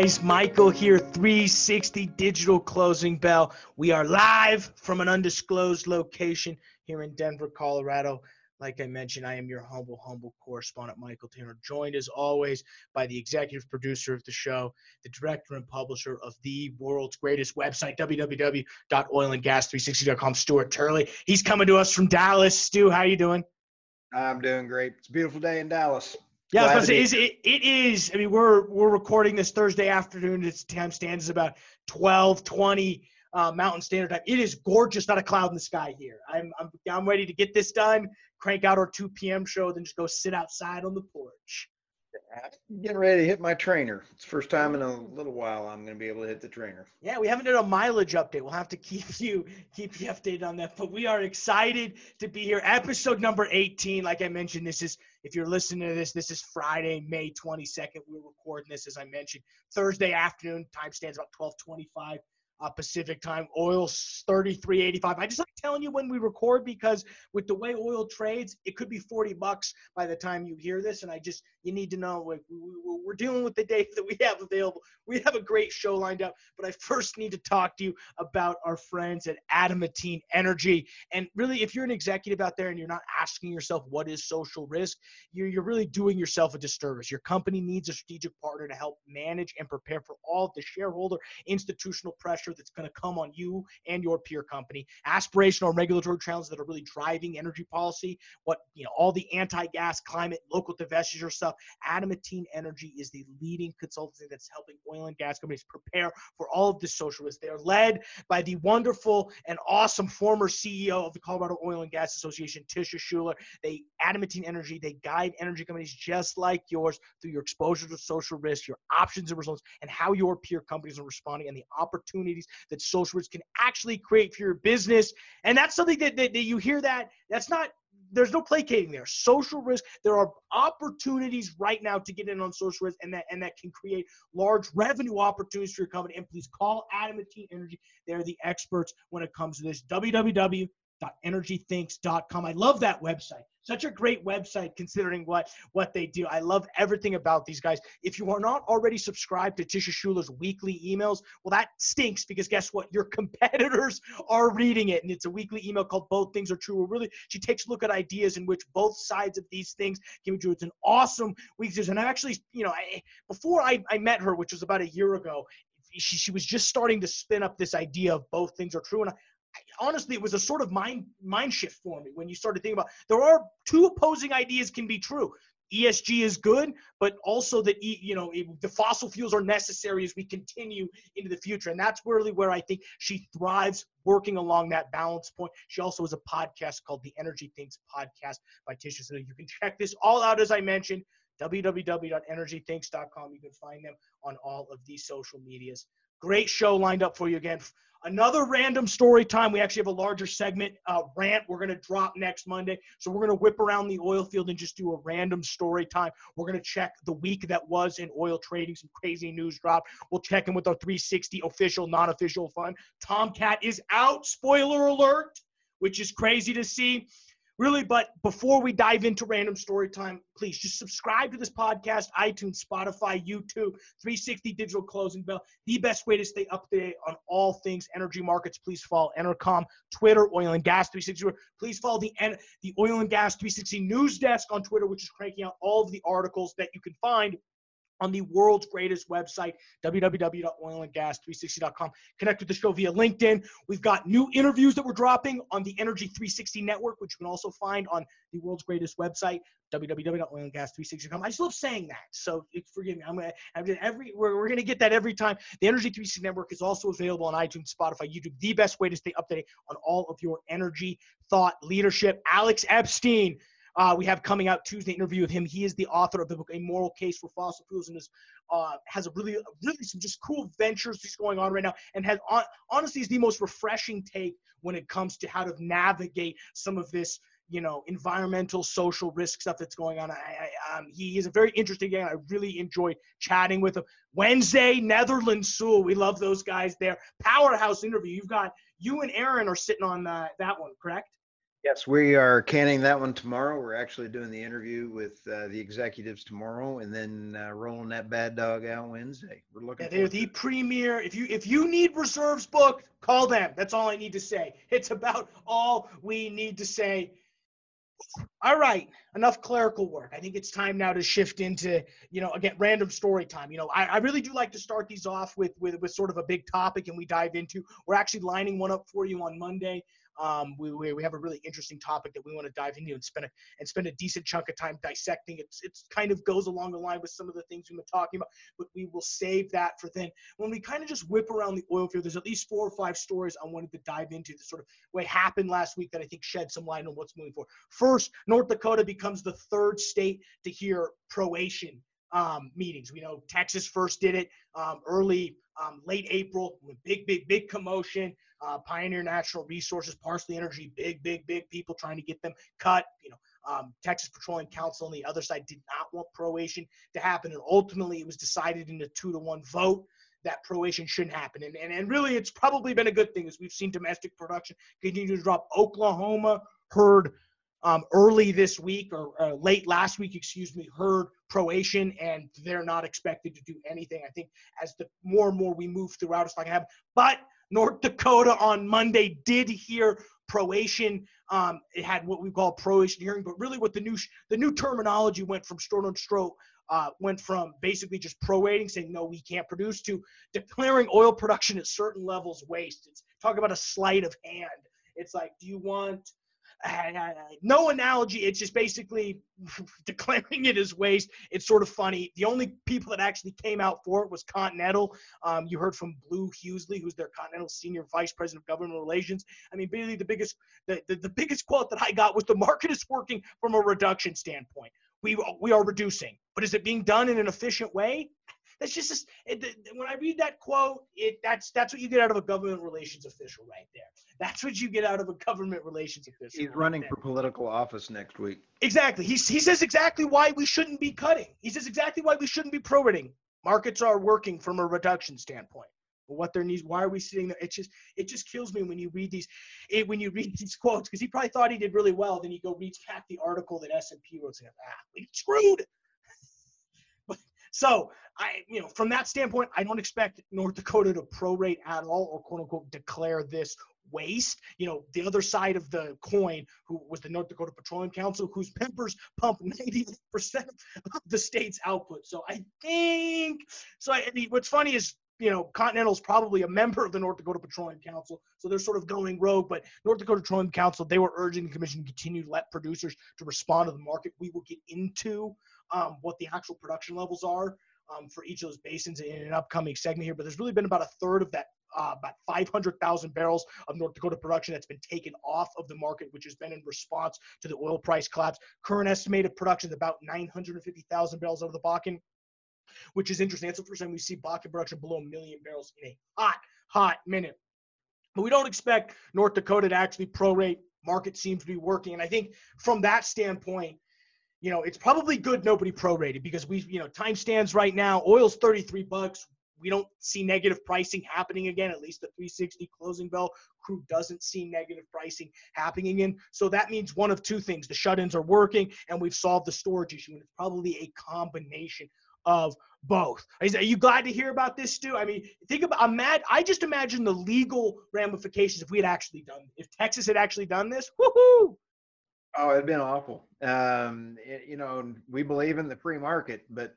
guys? Michael here, 360 Digital Closing Bell. We are live from an undisclosed location here in Denver, Colorado. Like I mentioned, I am your humble, humble correspondent, Michael Tanner, joined as always by the executive producer of the show, the director and publisher of the world's greatest website, www.oilandgas360.com, Stuart Turley. He's coming to us from Dallas. Stu, how are you doing? I'm doing great. It's a beautiful day in Dallas. Yeah, I was say, it, it is. I mean, we're we're recording this Thursday afternoon. Its time stands about 12, 20 uh, Mountain Standard Time. It is gorgeous, not a cloud in the sky here. I'm I'm I'm ready to get this done, crank out our 2 p.m. show, then just go sit outside on the porch. I'm getting ready to hit my trainer. It's first time in a little while I'm going to be able to hit the trainer. Yeah, we haven't done a mileage update. We'll have to keep you keep you updated on that. But we are excited to be here. Episode number 18. Like I mentioned, this is if you're listening to this, this is Friday, May 22nd. We're recording this as I mentioned Thursday afternoon. Time stands about 12:25 uh, Pacific time. Oil's 33.85. I just like telling you when we record because with the way oil trades, it could be 40 bucks by the time you hear this. And I just you need to know like we're dealing with the data that we have available. We have a great show lined up, but I first need to talk to you about our friends at Adamantine Energy. And really, if you're an executive out there and you're not asking yourself what is social risk, you're, you're really doing yourself a disservice. Your company needs a strategic partner to help manage and prepare for all of the shareholder institutional pressure that's going to come on you and your peer company. Aspirational regulatory challenges that are really driving energy policy, what you know, all the anti-gas, climate, local divestiture stuff stuff. Adamantine Energy is the leading consultancy that's helping oil and gas companies prepare for all of this social risk. They are led by the wonderful and awesome former CEO of the Colorado Oil and Gas Association, Tisha Schuler. They Adamantine Energy, they guide energy companies just like yours through your exposure to social risk, your options and results, and how your peer companies are responding and the opportunities that social risk can actually create for your business. And that's something that, that, that you hear that that's not there's no placating there. Social risk. There are opportunities right now to get in on social risk, and that and that can create large revenue opportunities for your company. And please call Adamantine Energy. They're the experts when it comes to this. www.energythinks.com. I love that website. Such a great website considering what what they do. I love everything about these guys. If you are not already subscribed to Tisha Schuler's weekly emails, well, that stinks because guess what? Your competitors are reading it, and it's a weekly email called "Both Things Are True." Where really she takes a look at ideas in which both sides of these things can be true. It's an awesome weekly, and I actually, you know, I, before I, I met her, which was about a year ago, she, she was just starting to spin up this idea of both things are true and I, honestly it was a sort of mind mind shift for me when you started thinking about there are two opposing ideas can be true ESG is good, but also that you know the fossil fuels are necessary as we continue into the future, and that's really where I think she thrives, working along that balance point. She also has a podcast called the Energy Thinks Podcast by Tisha, so you can check this all out as I mentioned. www.energythinks.com. You can find them on all of these social medias. Great show lined up for you again. Another random story time. We actually have a larger segment uh, rant we're going to drop next Monday. So we're going to whip around the oil field and just do a random story time. We're going to check the week that was in oil trading, some crazy news drop. We'll check in with our 360 official, non official fund. Tomcat is out. Spoiler alert, which is crazy to see really, but before we dive into random story time, please just subscribe to this podcast, iTunes, Spotify, YouTube, 360 Digital Closing Bell. The best way to stay up to date on all things energy markets. Please follow Enercom, Twitter, Oil and Gas 360. Please follow the the Oil and Gas 360 news desk on Twitter, which is cranking out all of the articles that you can find on the world's greatest website, www.oilandgas360.com. Connect with the show via LinkedIn. We've got new interviews that we're dropping on the Energy 360 network, which you can also find on the world's greatest website, www.oilandgas360.com. I just love saying that. So forgive me. I'm gonna, I'm gonna every we're, we're gonna get that every time. The Energy 360 network is also available on iTunes, Spotify, YouTube. The best way to stay updated on all of your energy, thought, leadership. Alex Epstein uh, we have coming out Tuesday interview with him. He is the author of the book A Moral Case for Fossil Fuels and is, uh, has a really, really some just cool ventures he's going on right now and has on, honestly is the most refreshing take when it comes to how to navigate some of this you know environmental social risk stuff that's going on. I, I, um, he is a very interesting guy. I really enjoyed chatting with him. Wednesday Netherland Sewell. we love those guys there. Powerhouse interview. You've got you and aaron are sitting on uh, that one correct Yes, we are canning that one tomorrow. We're actually doing the interview with uh, the executives tomorrow, and then uh, rolling that bad dog out Wednesday. We're looking. Yeah, they're the premier. If you if you need reserves booked, call them. That's all I need to say. It's about all we need to say. All right, enough clerical work. I think it's time now to shift into, you know, again, random story time. You know, I, I really do like to start these off with, with with sort of a big topic, and we dive into. We're actually lining one up for you on Monday. Um, we, we, we have a really interesting topic that we want to dive into and spend a and spend a decent chunk of time dissecting. It's it's kind of goes along the line with some of the things we've been talking about, but we will save that for then. When we kind of just whip around the oil field, there's at least four or five stories I wanted to dive into the sort of what happened last week that I think shed some light on what's moving forward. First, North Dakota becomes the third state to hear proration um, meetings. We know Texas first did it um, early, um, late April, with big, big, big commotion uh, Pioneer Natural Resources, Parsley Energy, big, big, big people trying to get them cut. You know, um, Texas Petroleum Council on the other side did not want proration to happen, and ultimately it was decided in a two to one vote that proration shouldn't happen. And, and, and really, it's probably been a good thing as we've seen domestic production continue to drop. Oklahoma heard um, early this week or late last week, excuse me, heard proration, and they're not expected to do anything. I think as the more and more we move throughout, it's not gonna happen. But North Dakota on Monday did hear proration. Um, it had what we call proration hearing, but really what the new the new terminology went from Storno Stroh uh, went from basically just prorating, saying no, we can't produce, to declaring oil production at certain levels waste. It's talk about a sleight of hand. It's like, do you want no analogy. It's just basically declaring it as waste. It's sort of funny. The only people that actually came out for it was Continental. Um, you heard from Blu Hulsey, who's their Continental Senior Vice President of Government Relations. I mean, really, the biggest the, the, the biggest quote that I got was the market is working from a reduction standpoint. We we are reducing, but is it being done in an efficient way? That's just it, when I read that quote, it that's that's what you get out of a government relations official right there. That's what you get out of a government relations official. He's right running there. for political office next week. Exactly. He he says exactly why we shouldn't be cutting. He says exactly why we shouldn't be prorating. Markets are working from a reduction standpoint. what their needs? Why are we sitting there? It just it just kills me when you read these it, when you read these quotes because he probably thought he did really well. Then you go read back the article that S and P wrote saying, ah, we screwed. So I, you know, from that standpoint, I don't expect North Dakota to prorate at all or quote unquote declare this waste. You know, the other side of the coin, who was the North Dakota Petroleum Council, whose members pump 90% of the state's output. So I think, so I, what's funny is, you know, Continental's probably a member of the North Dakota Petroleum Council, so they're sort of going rogue. But North Dakota Petroleum Council, they were urging the commission to continue to let producers to respond to the market. We will get into um, what the actual production levels are um, for each of those basins in an upcoming segment here. But there's really been about a third of that, uh, about 500,000 barrels of North Dakota production that's been taken off of the market, which has been in response to the oil price collapse. Current estimated production is about 950,000 barrels out of the Bakken, which is interesting. That's the first time we see Bakken production below a million barrels in a hot, hot minute. But we don't expect North Dakota to actually prorate. Market seems to be working. And I think from that standpoint, you know, it's probably good nobody prorated because we, you know, time stands right now. Oil's 33 bucks. We don't see negative pricing happening again, at least the 360 closing bell. crew doesn't see negative pricing happening again. So that means one of two things. The shut-ins are working and we've solved the storage issue. And it's probably a combination of both. Are you glad to hear about this, Stu? I mean, think about I'm mad. I just imagine the legal ramifications if we had actually done if Texas had actually done this. Woohoo! Oh, it'd been awful. Um, it, you know, we believe in the free market, but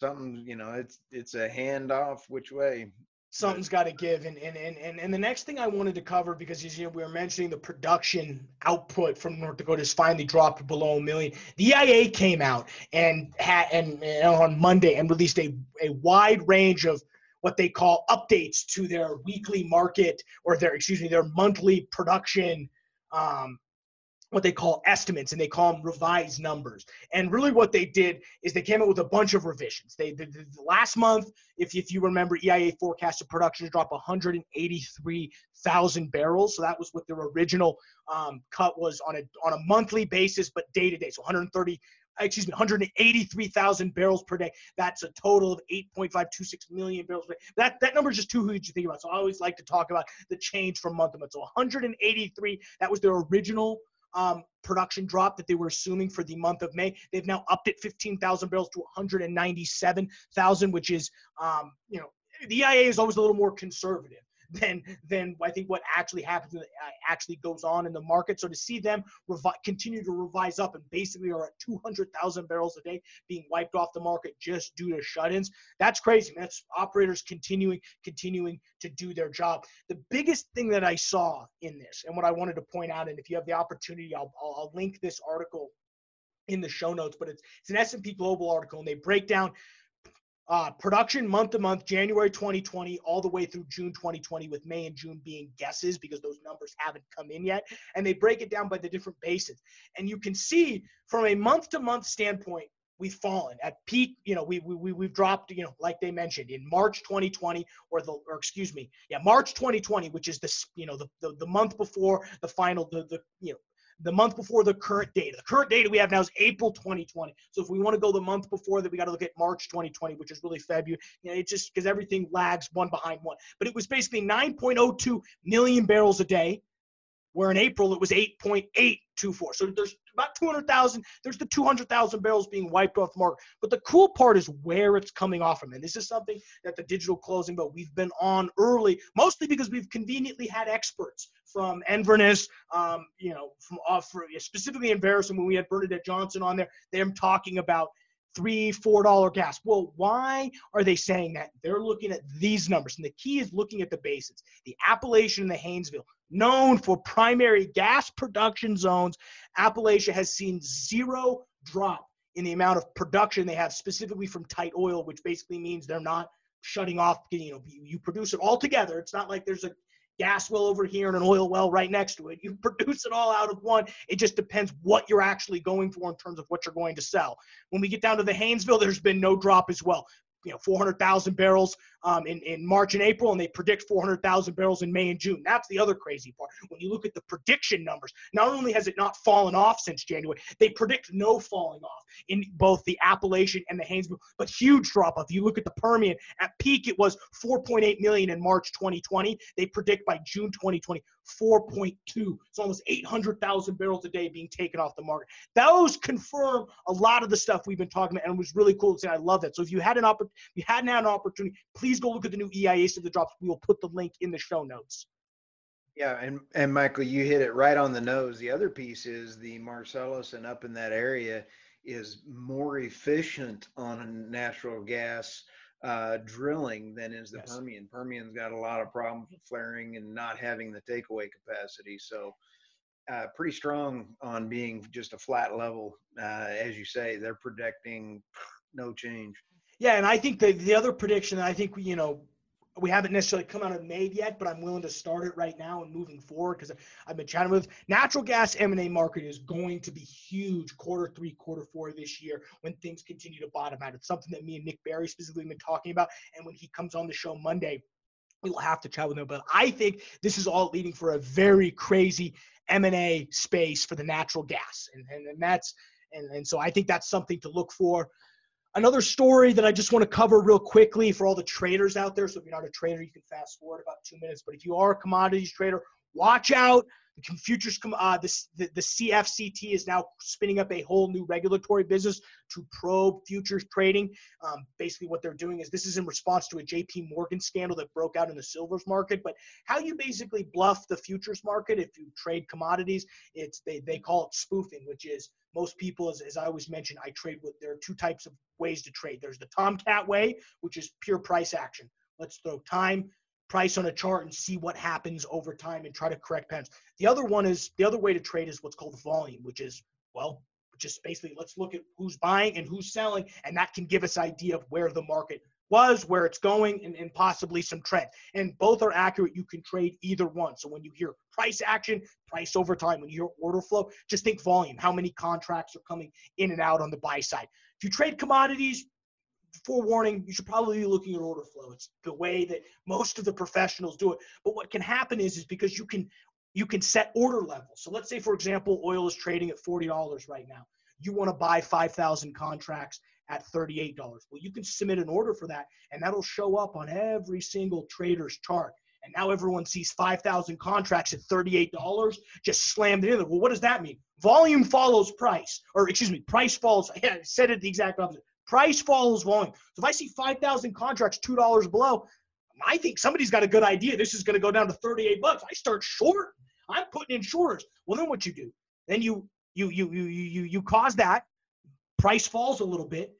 something, you know, it's it's a handoff which way. Something's got to give, and, and and and and the next thing I wanted to cover because you know we were mentioning the production output from North Dakota has finally dropped below a million. The EIA came out and had and, and on Monday and released a a wide range of what they call updates to their weekly market or their excuse me their monthly production um, what they call estimates and they call them revised numbers. And really what they did is they came up with a bunch of revisions. They the, the last month, if, if you remember, EIA forecasted production to drop 183,000 barrels. So that was what their original um, cut was on a on a monthly basis, but day to day. So 130 excuse me, 183,000 barrels per day. That's a total of 8.526 million barrels per day. That that number is just too huge to think about. So I always like to talk about the change from month to month. So 183, that was their original um, production drop that they were assuming for the month of May. They've now upped it 15,000 barrels to 197,000, which is, um, you know, the EIA is always a little more conservative than than I think what actually happens uh, actually goes on in the market. So to see them revi- continue to revise up and basically are at 200,000 barrels a day being wiped off the market just due to shut-ins, that's crazy. That's operators continuing continuing to do their job. The biggest thing that I saw in this, and what I wanted to point out, and if you have the opportunity, I'll, I'll, I'll link this article in the show notes, but it's, it's an S&P Global article, and they break down uh, production month to month, January 2020, all the way through June 2020, with May and June being guesses because those numbers haven't come in yet. And they break it down by the different basins. And you can see from a month to month standpoint, we've fallen at peak. You know, we, we, we've dropped, you know, like they mentioned in March 2020, or the, or excuse me, yeah, March 2020, which is this, you know, the, the, the month before the final, the, the, you know, the month before the current data. The current data we have now is April 2020. So if we want to go the month before that, we got to look at March 2020, which is really February. You know, it's just because everything lags one behind one. But it was basically 9.02 million barrels a day, where in April it was 8.824. So there's about 200,000. There's the 200,000 barrels being wiped off the market. But the cool part is where it's coming off from. And this is something that the digital closing but we've been on early, mostly because we've conveniently had experts from Enverus, um, you know, from off specifically Enverus, when we had Bernadette Johnson on there, them talking about three, four dollar gas. Well, why are they saying that? They're looking at these numbers, and the key is looking at the basins. The Appalachian and the Haynesville, known for primary gas production zones, Appalachia has seen zero drop in the amount of production they have, specifically from tight oil, which basically means they're not shutting off. You know, you produce it all together. It's not like there's a gas well over here and an oil well right next to it. You produce it all out of one. It just depends what you're actually going for in terms of what you're going to sell. When we get down to the Haynesville, there's been no drop as well you know 400,000 barrels um, in, in March and April, and they predict 400,000 barrels in May and June. That's the other crazy part. When you look at the prediction numbers, not only has it not fallen off since January, they predict no falling off in both the Appalachian and the Haynesville, but huge drop off. You look at the Permian, at peak it was 4.8 million in March 2020. They predict by June 2020 4.2. It's almost 800,000 barrels a day being taken off the market. Those confirm a lot of the stuff we've been talking about, and it was really cool to say. I love that. So if you had an opportunity, you hadn't had an opportunity, please go look at the new EIA of the drops. We will put the link in the show notes. Yeah, and and Michael, you hit it right on the nose. The other piece is the Marcellus and up in that area is more efficient on natural gas uh, drilling than is the yes. Permian. Permian's got a lot of problems with flaring and not having the takeaway capacity. So, uh, pretty strong on being just a flat level. Uh, as you say, they're predicting no change. Yeah, and I think the the other prediction, I think you know, we haven't necessarily come out and made yet, but I'm willing to start it right now and moving forward because I've been chatting with natural gas M&A market is going to be huge quarter three, quarter four this year when things continue to bottom out. It's something that me and Nick Barry specifically been talking about, and when he comes on the show Monday, we will have to chat with him. But I think this is all leading for a very crazy M&A space for the natural gas, and and, and that's and, and so I think that's something to look for. Another story that I just want to cover real quickly for all the traders out there. So if you're not a trader, you can fast forward about two minutes. But if you are a commodities trader, watch out. The futures, uh, the, the, the CFTC is now spinning up a whole new regulatory business to probe futures trading. Um, basically, what they're doing is this is in response to a JP Morgan scandal that broke out in the silvers market. But how you basically bluff the futures market if you trade commodities, it's they, they call it spoofing, which is most people, as, as I always mention, I trade with, there are two types of ways to trade. There's the Tomcat way, which is pure price action. Let's throw time, price on a chart and see what happens over time and try to correct patterns. The other one is, the other way to trade is what's called volume, which is, well, just basically let's look at who's buying and who's selling, and that can give us idea of where the market was, where it's going, and, and possibly some trend. And both are accurate. You can trade either one. So when you hear price action, price over time, when you hear order flow, just think volume. How many contracts are coming in and out on the buy side? If you trade commodities, forewarning, you should probably be looking at order flow. It's the way that most of the professionals do it. But what can happen is, is because you can you can set order levels. So let's say, for example, oil is trading at $40 right now. You want to buy 5,000 contracts at $38. Well, you can submit an order for that, and that'll show up on every single trader's chart. And now everyone sees 5,000 contracts at $38, just slammed in there. Well, what does that mean? Volume follows price, or excuse me, price follows. Yeah, I said it the exact opposite. Price follows volume. So if I see 5,000 contracts $2 below, I think somebody's got a good idea. This is going to go down to 38 bucks. I start short. I'm putting in shorters. Well, then what you do? Then you you you you you you cause that price falls a little bit.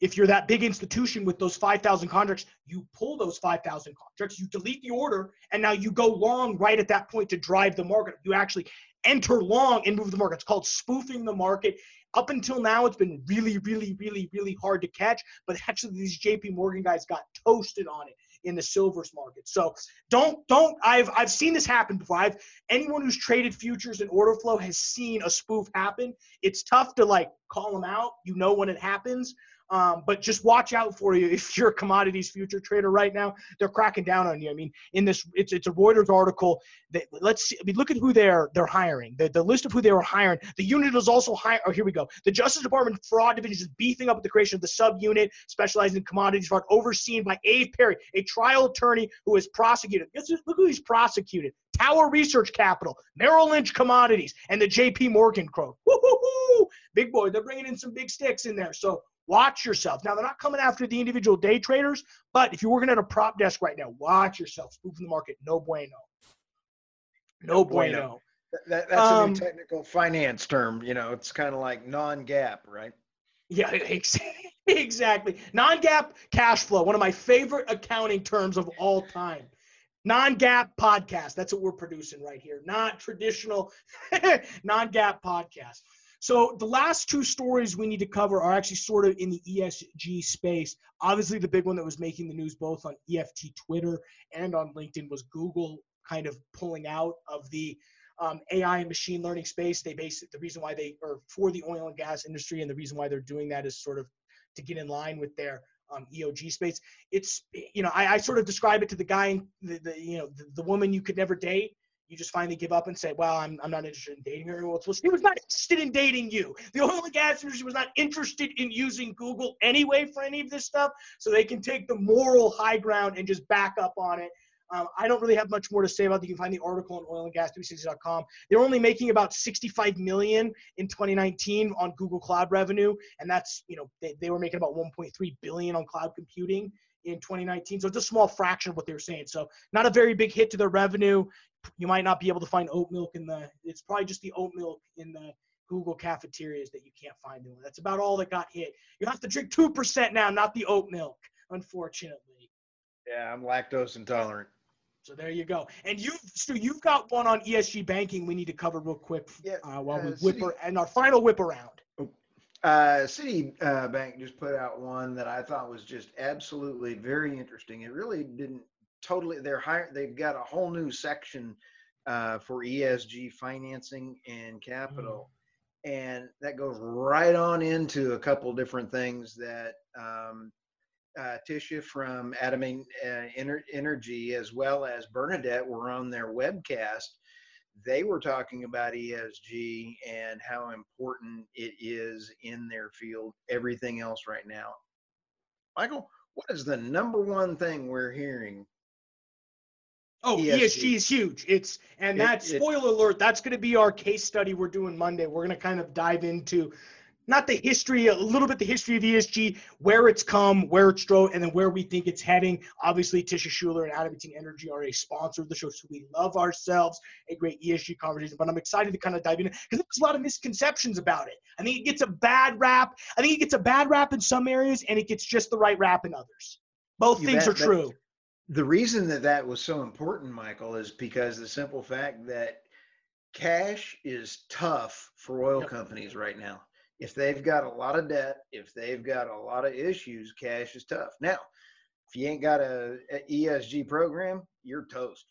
If you're that big institution with those 5,000 contracts, you pull those 5,000 contracts, you delete the order, and now you go long right at that point to drive the market. You actually enter long and move the market. It's called spoofing the market. Up until now, it's been really, really, really, really hard to catch. But actually, these JP Morgan guys got toasted on it in the silvers market. So don't don't I've I've seen this happen before. I've anyone who's traded futures and order flow has seen a spoof happen. It's tough to like call them out. You know when it happens. Um, but just watch out for you if you're a commodities future trader right now. They're cracking down on you. I mean, in this, it's it's a Reuters article. That let's see. I mean, look at who they're they're hiring. The, the list of who they were hiring. The unit is also hiring. Oh, here we go. The Justice Department Fraud Division is beefing up with the creation of the subunit specializing in commodities fraud, overseen by Abe Perry, a trial attorney who is prosecuted. Look who he's prosecuted. Tower Research Capital, Merrill Lynch Commodities, and the J.P. Morgan crew. Woo-hoo-hoo! Big boy, they're bringing in some big sticks in there. So Watch yourself. Now, they're not coming after the individual day traders, but if you're working at a prop desk right now, watch yourself. Spoofing the market, no bueno. No, no bueno. bueno. That, that's um, a new um, technical finance term. You know, it's kind of like non-GAAP, right? Yeah, exactly. Non-GAAP cash flow, one of my favorite accounting terms of all time. Non-GAAP podcast. That's what we're producing right here. Not traditional non-GAAP podcast. So the last two stories we need to cover are actually sort of in the ESG space. Obviously, the big one that was making the news both on EFT Twitter and on LinkedIn was Google kind of pulling out of the um, AI and machine learning space. They base the reason why they are for the oil and gas industry, and the reason why they're doing that is sort of to get in line with their um, EOG space. It's you know I, I, sort of describe it to the guy, the, the you know the, the woman you could never date you just finally give up and say, well, I'm, I'm not interested in dating her. Well, she was not interested in dating you. The oil and gas industry was not interested in using Google anyway for any of this stuff. So they can take the moral high ground and just back up on it. Um, I don't really have much more to say about it. You can find the article on oilandgas360.com. They're only making about 65 million in 2019 on Google Cloud revenue, and that's you know they, they were making about 1.3 billion on cloud computing in 2019. So it's a small fraction of what they were saying. So not a very big hit to their revenue you might not be able to find oat milk in the it's probably just the oat milk in the google cafeterias that you can't find anymore that's about all that got hit. You have to drink 2% now not the oat milk unfortunately. Yeah i'm lactose intolerant. So there you go. And you've Stu, you've got one on esg banking we need to cover real quick yeah, uh, while uh, we whip City, and our final whip around. Oh, uh, Citi uh, Bank just put out one that I thought was just absolutely very interesting. It really didn't totally they're higher they've got a whole new section uh, for ESG financing and capital. Mm. And that goes right on into a couple different things that um, uh, Tisha from Atom uh, Energy as well as Bernadette were on their webcast. They were talking about ESG and how important it is in their field, everything else right now. Michael, what is the number one thing we're hearing Oh, ESG. ESG. is huge. It's and it, that spoiler it, alert. That's going to be our case study we're doing Monday. We're going to kind of dive into not the history, a little bit the history of ESG, where it's come, where it's drove, and then where we think it's heading. Obviously, Tisha Schuler and Adamantine Energy are a sponsor of the show, so we love ourselves a great ESG conversation. But I'm excited to kind of dive in because there's a lot of misconceptions about it. I think it gets a bad rap. I think it gets a bad rap in some areas, and it gets just the right rap in others. Both you things bet, are true the reason that that was so important, Michael, is because the simple fact that cash is tough for oil yep. companies right now. If they've got a lot of debt, if they've got a lot of issues, cash is tough. Now, if you ain't got a, a ESG program, you're toast.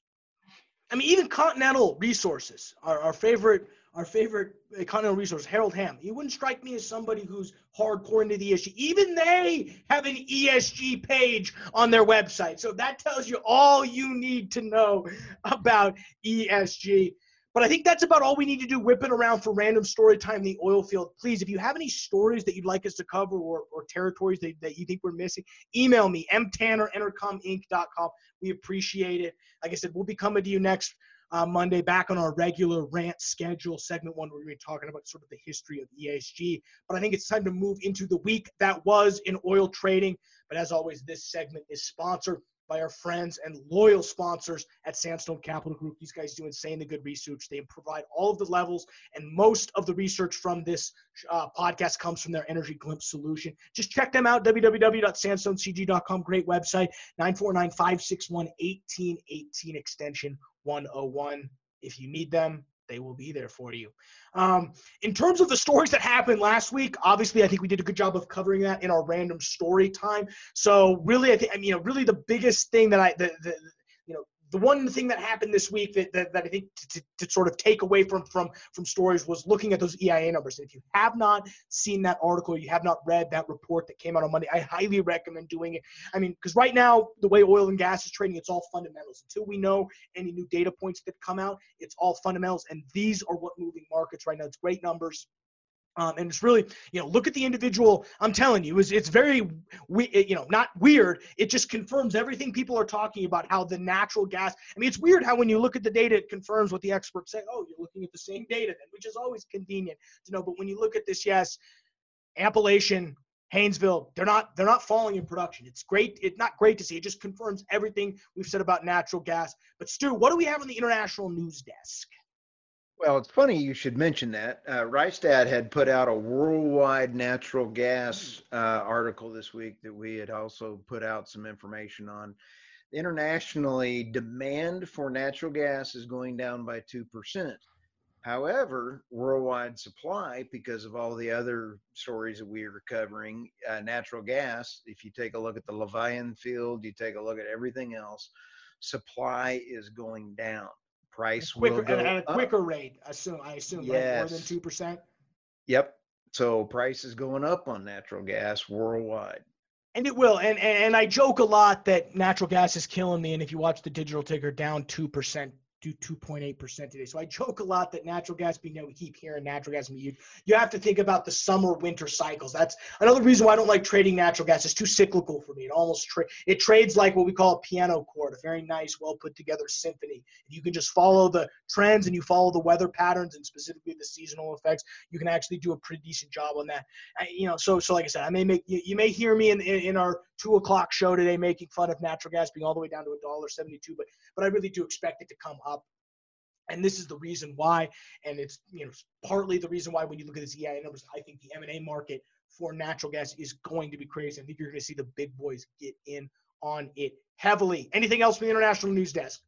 I mean, even Continental Resources, our, our favorite our favorite uh, economic resource, Harold Hamm. He wouldn't strike me as somebody who's hardcore into the ESG. Even they have an ESG page on their website. So that tells you all you need to know about ESG. But I think that's about all we need to do. Whipping around for random story time in the oil field. Please, if you have any stories that you'd like us to cover or, or territories that, that you think we're missing, email me, mtanner.enercominc.com. We appreciate it. Like I said, we'll be coming to you next uh, Monday back on our regular rant schedule. Segment one, where we're talking about sort of the history of ESG. But I think it's time to move into the week that was in oil trading. But as always, this segment is sponsored by our friends and loyal sponsors at Sandstone Capital Group. These guys do insanely good research. They provide all of the levels, and most of the research from this uh, podcast comes from their Energy Glimpse solution. Just check them out, www.sandstonecg.com. Great website, 949 561 1818, extension 101. If you need them, they will be there for you. Um, in terms of the stories that happened last week, obviously, I think we did a good job of covering that in our random story time. So, really, I think, I mean, you know, really the biggest thing that I, the, the, the one thing that happened this week that, that, that I think to, to, to, sort of take away from, from, from stories was looking at those EIA numbers. And if you have not seen that article, you have not read that report that came out on Monday, I highly recommend doing it. I mean, because right now, the way oil and gas is trading, it's all fundamentals. Until we know any new data points that come out, it's all fundamentals. And these are what moving markets right now. It's great numbers. Um, and it's really, you know, look at the individual. I'm telling you, it's, it's very, we, you know, not weird. It just confirms everything people are talking about. How the natural gas. I mean, it's weird how when you look at the data, it confirms what the experts say. Oh, you're looking at the same data, then, which is always convenient to know. But when you look at this, yes, Appalachian, Haynesville, they're not they're not falling in production. It's great. It's not great to see. It just confirms everything we've said about natural gas. But Stu, what do we have on the international news desk? Well, it's funny you should mention that. Uh, Rystad had put out a worldwide natural gas uh, article this week that we had also put out some information on. Internationally, demand for natural gas is going down by 2%. However, worldwide supply, because of all the other stories that we are covering, uh, natural gas, if you take a look at the Leviathan field, you take a look at everything else, supply is going down price quicker, will go at, a quicker up. rate. Assume I assume yes. right? more than two percent. Yep. So price is going up on natural gas worldwide. And it will. And, and and I joke a lot that natural gas is killing me. And if you watch the digital ticker down two percent do 2.8% today. So I joke a lot that natural gas being know, we keep hearing natural gas being used. You have to think about the summer winter cycles. That's another reason why I don't like trading natural gas. It's too cyclical for me. It almost tra- it trades like what we call a piano chord, a very nice, well put together symphony. If you can just follow the trends and you follow the weather patterns and specifically the seasonal effects, you can actually do a pretty decent job on that. I, you know, so so like I said, I may make you, you may hear me in, in, in our two o'clock show today making fun of natural gas being all the way down to a dollar seventy two, but but I really do expect it to come up. And this is the reason why, and it's you know partly the reason why when you look at this EIA numbers, I think the M&A market for natural gas is going to be crazy. I think you're going to see the big boys get in on it heavily. Anything else from the international news desk?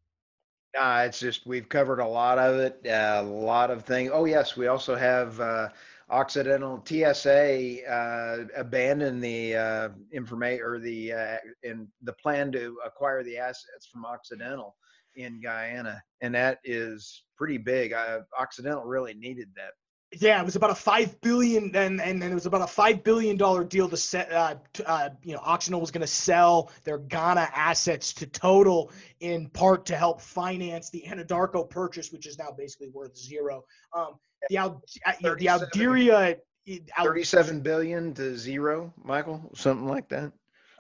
Nah, it's just we've covered a lot of it, uh, a lot of things. Oh yes, we also have uh, Occidental TSA uh, abandoned the uh, information or the uh, in the plan to acquire the assets from Occidental in Guyana, and that is pretty big. Uh, Occidental really needed that. Yeah, it was about a five billion, and and, and it was about a five billion dollar deal to set. Uh, to, uh, you know, Occidental was going to sell their Ghana assets to Total in part to help finance the Anadarko purchase, which is now basically worth zero. Um, the Al, uh, the Algeria. Al- 37 billion to zero, Michael, something like that.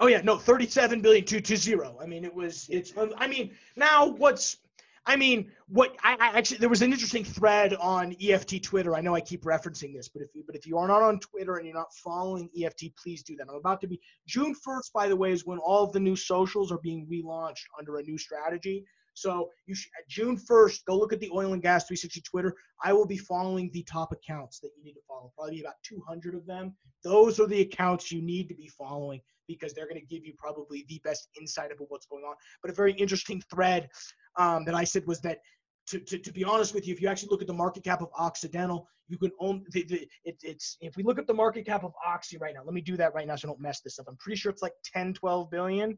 Oh yeah, no, 37 billion to to zero. I mean, it was it's. Um, I mean, now what's I mean, what I, I, actually there was an interesting thread on EFT Twitter. I know I keep referencing this, but if you but if you are not on Twitter and you're not following EFT, please do that. I'm about to be June 1st, by the way, is when all of the new socials are being relaunched under a new strategy. So you should, June 1st, go look at the Oil and Gas 360 Twitter. I will be following the top accounts that you need to follow. Probably about 200 of them. Those are the accounts you need to be following because they're going to give you probably the best insight about what's going on. But a very interesting thread um, that I said was that to, to, to, be honest with you, if you actually look at the market cap of Occidental, you can own the, the it, it's if we look at the market cap of Oxy right now, let me do that right now so I don't mess this up. I'm pretty sure it's like 10, 12 billion.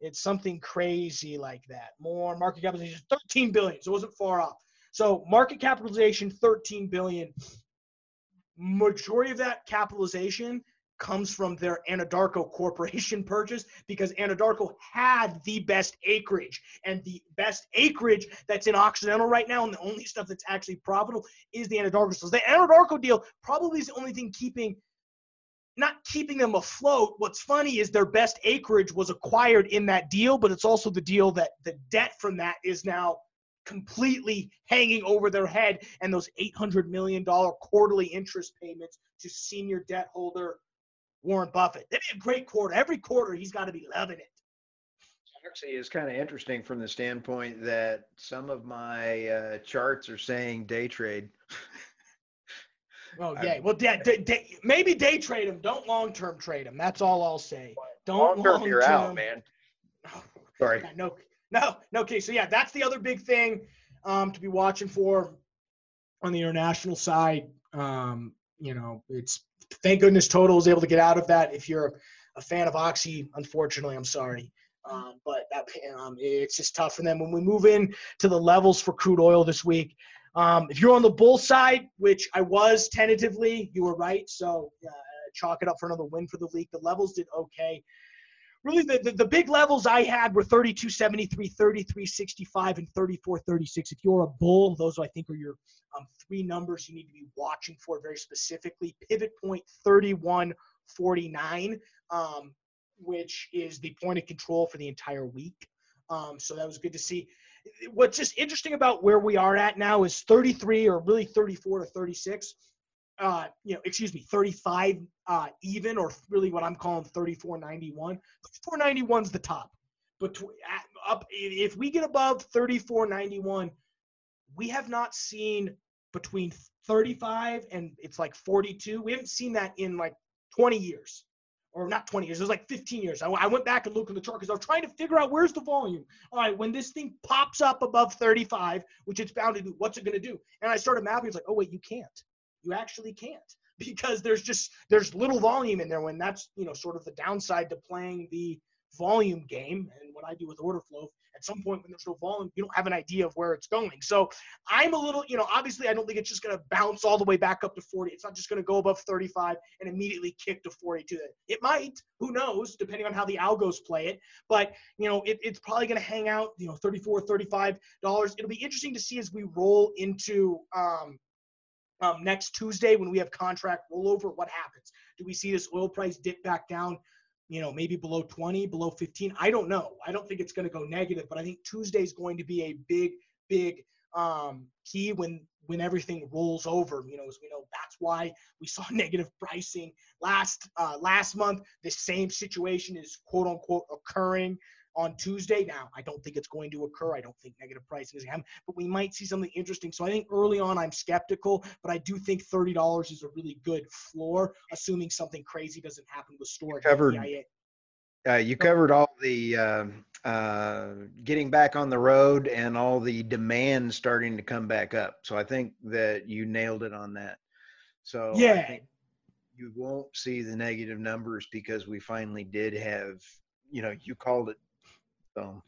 It's something crazy like that. More market capitalization, 13 billion. So it wasn't far off. So market capitalization, 13 billion. Majority of that capitalization comes from their Anadarko Corporation purchase because Anadarko had the best acreage and the best acreage that's in Occidental right now, and the only stuff that's actually profitable is the Anadarko. So the Anadarko deal probably is the only thing keeping not keeping them afloat. What's funny is their best acreage was acquired in that deal, but it's also the deal that the debt from that is now completely hanging over their head and those $800 million quarterly interest payments to senior debt holder Warren Buffett. That'd be a great quarter. Every quarter, he's got to be loving it. Actually, it's kind of interesting from the standpoint that some of my uh, charts are saying day trade. Oh yeah, well, yeah, maybe day trade them. Don't long term trade them. That's all I'll say. Don't long term, you're out, man. Sorry. No, no, no. Okay, so yeah, that's the other big thing um, to be watching for on the international side. Um, you know, it's thank goodness Total is able to get out of that. If you're a fan of Oxy, unfortunately, I'm sorry. Um, but that, um, it's just tough for them. When we move in to the levels for crude oil this week, um, if you're on the bull side, which I was tentatively, you were right. So uh, chalk it up for another win for the league. The levels did okay. Really, the, the, the big levels I had were 32.73, 33.65, and 34.36. If you're a bull, those I think are your um, three numbers you need to be watching for very specifically. Pivot point 31.49, um, which is the point of control for the entire week. Um, so that was good to see what's just interesting about where we are at now is 33 or really 34 to 36 uh, you know, excuse me, 35 uh, even, or really what I'm calling 34.91. 34.91 is the top. But up, if we get above 34.91, we have not seen between 35 and it's like 42. We haven't seen that in like 20 years or not 20 years, it was like 15 years. I, I went back and looked at the chart because I was trying to figure out where's the volume. All right, when this thing pops up above 35, which it's bound to do, what's it going to do? And I started mapping. It's like, oh wait, you can't. You actually can't because there's just there's little volume in there. When that's you know sort of the downside to playing the volume game and what I do with order flow at some point when there's no volume, you don't have an idea of where it's going. So I'm a little, you know, obviously I don't think it's just going to bounce all the way back up to 40. It's not just going to go above 35 and immediately kick to 42. It might, who knows, depending on how the algos play it. But, you know, it, it's probably going to hang out, you know, 34, 35 dollars. It'll be interesting to see as we roll into um, um, next Tuesday when we have contract rollover, what happens? Do we see this oil price dip back down you know, maybe below 20, below 15. I don't know. I don't think it's going to go negative, but I think Tuesday is going to be a big, big um, key when when everything rolls over. You know, as we know, that's why we saw negative pricing last uh, last month. The same situation is quote unquote occurring on Tuesday. Now, I don't think it's going to occur. I don't think negative pricing is going to happen, but we might see something interesting. So I think early on, I'm skeptical, but I do think $30 is a really good floor, assuming something crazy doesn't happen with storage. Covered. Uh, you covered all the uh, uh, getting back on the road and all the demand starting to come back up. So I think that you nailed it on that. So yeah, you won't see the negative numbers because we finally did have, you know, you called it so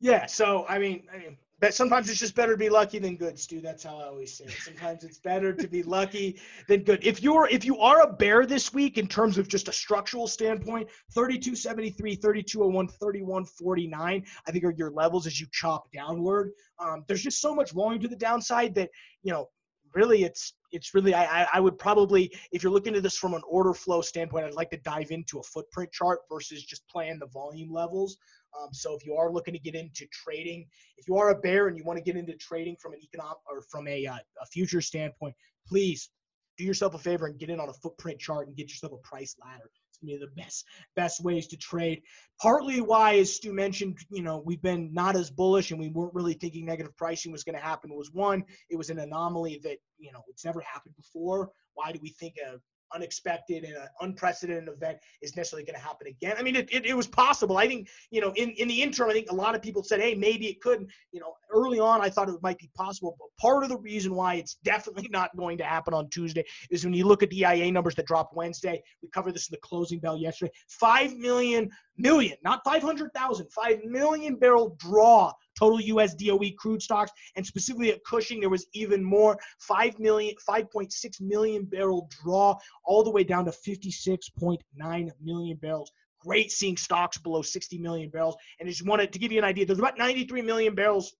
yeah, so I mean, I mean, but sometimes it's just better to be lucky than good, Stu. That's how I always say it. Sometimes it's better to be lucky than good. If you're if you are a bear this week in terms of just a structural standpoint, 3273, 3201, 3149, I think are your levels as you chop downward. Um, there's just so much volume to the downside that, you know, really it's it's really I, I would probably if you're looking at this from an order flow standpoint i'd like to dive into a footprint chart versus just playing the volume levels um, so if you are looking to get into trading, if you are a bear and you want to get into trading from an economic or from a, uh, a future standpoint, please do yourself a favor and get in on a footprint chart and get yourself a price ladder. It's gonna be the best best ways to trade. Partly why, as Stu mentioned, you know, we've been not as bullish and we weren't really thinking negative pricing was going to happen. Was one, it was an anomaly that you know it's never happened before. Why do we think a unexpected and an unprecedented event is necessarily going to happen again. I mean, it, it, it, was possible. I think, you know, in, in the interim, I think a lot of people said, hey, maybe it couldn't." You know, early on, I thought it might be possible. But part of the reason why it's definitely not going to happen on Tuesday is when you look at the EIA numbers that dropped Wednesday. We covered this in the closing bell yesterday. 5 million million, not 500,000, 5 million barrel draw total US DOE crude stocks. And specifically at Cushing, there was even more 5 million, 5.6 million barrel draw all the way down to 56.9 million barrels. Great seeing stocks below 60 million barrels. And just wanted to give you an idea, there's about 93 million barrels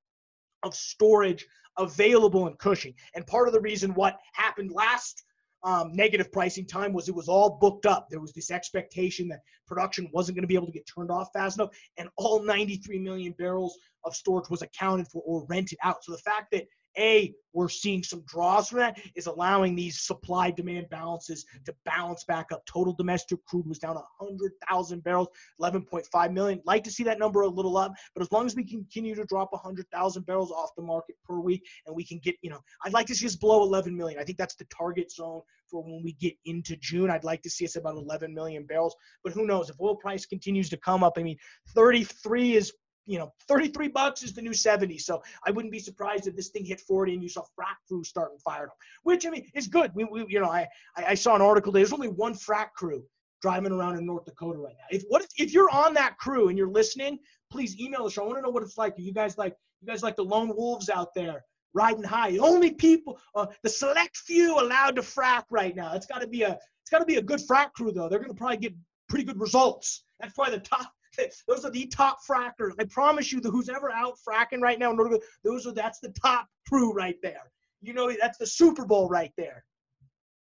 of storage available in Cushing. And part of the reason what happened last um, negative pricing time was it was all booked up. There was this expectation that production wasn't going to be able to get turned off fast enough, and all 93 million barrels of storage was accounted for or rented out. So the fact that a, we're seeing some draws from that is allowing these supply demand balances to balance back up. Total domestic crude was down 100,000 barrels, 11.5 million. Like to see that number a little up, but as long as we continue to drop 100,000 barrels off the market per week and we can get, you know, I'd like to see us below 11 million. I think that's the target zone for when we get into June. I'd like to see us about 11 million barrels, but who knows if oil price continues to come up. I mean, 33 is you know, 33 bucks is the new 70. So I wouldn't be surprised if this thing hit 40 and you saw frac crew starting fired up, which I mean is good. We, we you know, I, I saw an article. There's only one frac crew driving around in North Dakota right now. If what if, if you're on that crew and you're listening, please email us. I want to know what it's like. Are you guys like you guys like the lone wolves out there riding high? The only people, uh, the select few allowed to frac right now. It's got to be a it's got to be a good frac crew though. They're going to probably get pretty good results. That's probably the top those are the top frackers. I promise you, the who's ever out fracking right now, those are that's the top crew right there. You know, that's the Super Bowl right there.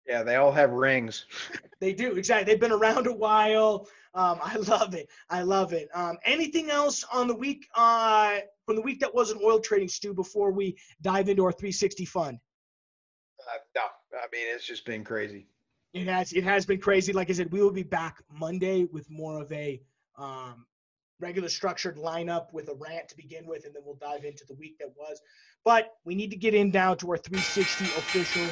Yeah, they all have rings. they do exactly. They've been around a while. Um, I love it. I love it. Um, anything else on the week uh, from the week that wasn't oil trading, Stu? Before we dive into our 360 fund. Uh, no, I mean it's just been crazy. It has. It has been crazy. Like I said, we will be back Monday with more of a um, regular structured lineup with a rant to begin with, and then we'll dive into the week that was. But we need to get in down to our 360 official,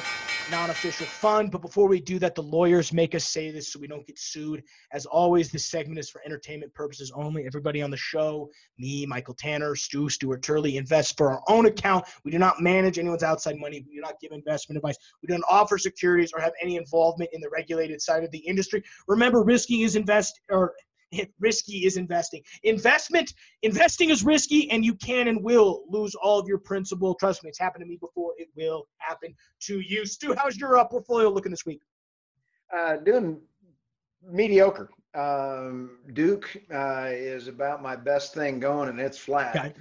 non-official fund. But before we do that, the lawyers make us say this so we don't get sued. As always, this segment is for entertainment purposes only. Everybody on the show, me, Michael Tanner, Stu, Stuart Turley, invest for our own account. We do not manage anyone's outside money. We do not give investment advice. We don't offer securities or have any involvement in the regulated side of the industry. Remember, risking is invest or risky is investing. Investment, investing is risky, and you can and will lose all of your principal. Trust me, it's happened to me before. It will happen to you. Stu, how's your uh, portfolio looking this week? Uh, doing mediocre. Um, Duke uh, is about my best thing going, and it's flat. Okay.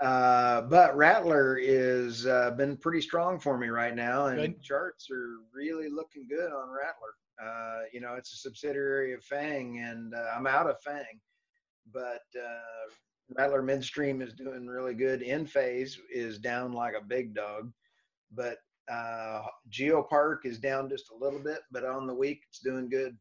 Uh, but Rattler is uh, been pretty strong for me right now, and good. charts are really looking good on Rattler. Uh, you know, it's a subsidiary of Fang, and uh, I'm out of Fang, but uh, Rattler Midstream is doing really good. Enphase is down like a big dog, but uh, GeoPark is down just a little bit, but on the week it's doing good.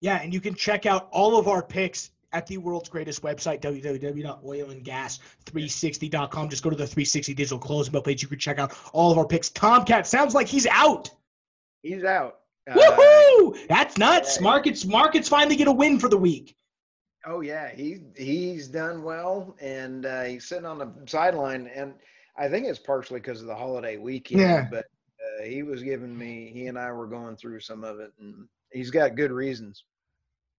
Yeah, and you can check out all of our picks at the world's greatest website, www.oilandgas360.com. Just go to the 360 digital closing page. You can check out all of our picks. Tomcat sounds like he's out. He's out. Woohoo! That's nuts. Markets markets finally get a win for the week. Oh yeah, he he's done well, and uh, he's sitting on the sideline, and I think it's partially because of the holiday weekend. Yeah. But uh, he was giving me, he and I were going through some of it, and he's got good reasons.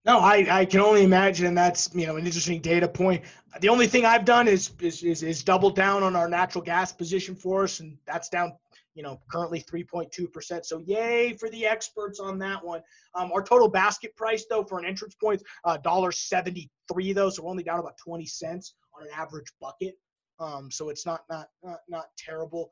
No, I, I can only imagine, and that's you know an interesting data point. The only thing I've done is is is, is double down on our natural gas position for us, and that's down you know, currently 3.2%. So yay for the experts on that one. Um, our total basket price though for an entrance point, uh, $1.73 though. So we're only down about 20 cents on an average bucket. Um, so it's not, not, not, not terrible.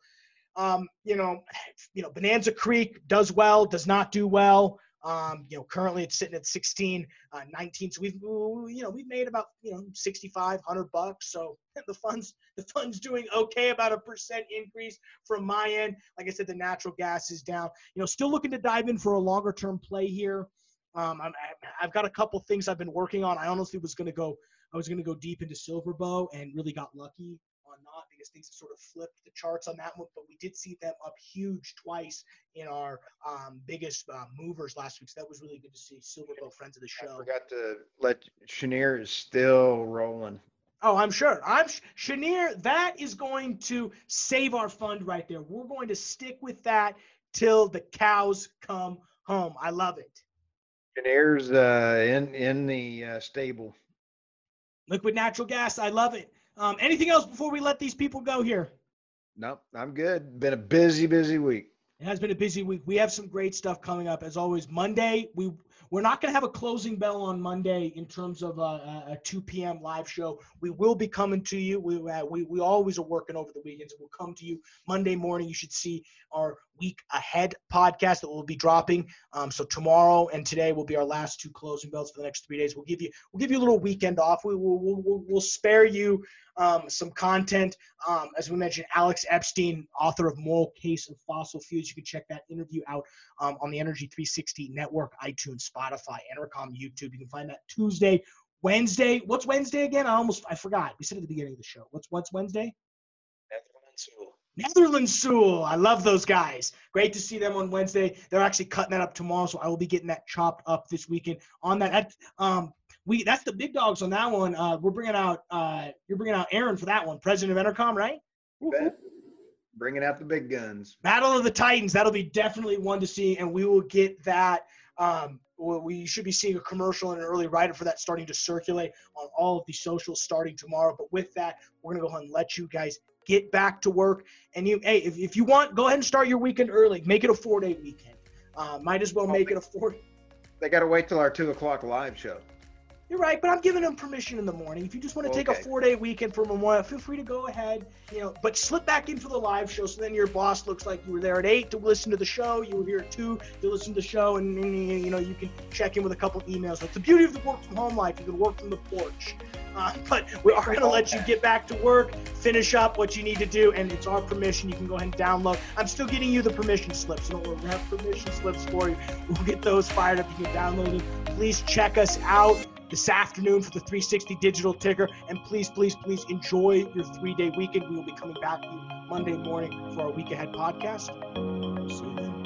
Um, you know, you know, Bonanza Creek does well, does not do well. Um, you know, currently it's sitting at 16, uh, 19. So we've, you know, we've made about, you know, 65, 100 bucks. So the funds, the fund's doing okay, about a percent increase from my end. Like I said, the natural gas is down. You know, still looking to dive in for a longer term play here. Um, i have got a couple things I've been working on. I honestly was going to go, I was going to go deep into SilverBow and really got lucky not because things have sort of flipped the charts on that one. But we did see them up huge twice in our um, biggest uh, movers last week. So that was really good to see. SilverBow, friends of the show. I forgot to let Cheniere is still rolling. Oh, I'm sure. I'm Cheniere. That is going to save our fund right there. We're going to stick with that till the cows come home. I love it. Cheniere's uh, in in the uh, stable. Liquid natural gas. I love it. Um, anything else before we let these people go here? Nope, I'm good. Been a busy, busy week. It has been a busy week. We have some great stuff coming up. As always, Monday we we're not going to have a closing bell on Monday in terms of a, a 2 p.m. live show. We will be coming to you. We, uh, we, we always are working over the weekends. We'll come to you Monday morning. You should see our week ahead podcast that we'll be dropping. Um, so tomorrow and today will be our last two closing bells for the next three days. We'll give you we'll give you a little weekend off. We will we'll, we'll, we'll spare you um, some content. Um, as we mentioned, Alex Epstein, author of Moral Case of Fossil Fuels. You can check that interview out um, on the Energy 360 Network, iTunes, Spotify, Entercom, YouTube. You can find that Tuesday, Wednesday. What's Wednesday again? I almost I forgot. We said at the beginning of the show. What's what's Wednesday? Netherlands Sewell. Netherlands Sewell. I love those guys. Great to see them on Wednesday. They're actually cutting that up tomorrow, so I will be getting that chopped up this weekend on that. Um, we that's the big dogs on that one. Uh, we're bringing out uh, you're bringing out Aaron for that one, president of EnerCom, right? Bringing out the big guns. Battle of the Titans. That'll be definitely one to see, and we will get that. Um, we should be seeing a commercial and an early write-up for that starting to circulate on all of the socials starting tomorrow. But with that, we're gonna go ahead and let you guys get back to work. And you, hey, if, if you want, go ahead and start your weekend early. Make it a four-day weekend. Uh, might as well make it a four. They got to wait till our two o'clock live show. You're right, but I'm giving them permission in the morning. If you just want to take Okay. a four day weekend for Memorial, feel free to go ahead. You know, but slip back into the live show so then your boss looks like you were there at eight to listen to the show. You were here at two to listen to the show, and, and, you know you can check in with a couple emails. That's the beauty of the work from home life. You can work from the porch. Uh, but we are going to let you get back to work, finish up what you need to do, and it's our permission. You can go ahead and download. I'm still getting you the permission slips. Don't worry, we have permission slips for you. We'll get those fired up. You can download them. Please check us out this afternoon for the 360 digital ticker. And please, please, please enjoy your three day weekend. We will be coming back to you Monday morning for our week ahead podcast. See you then.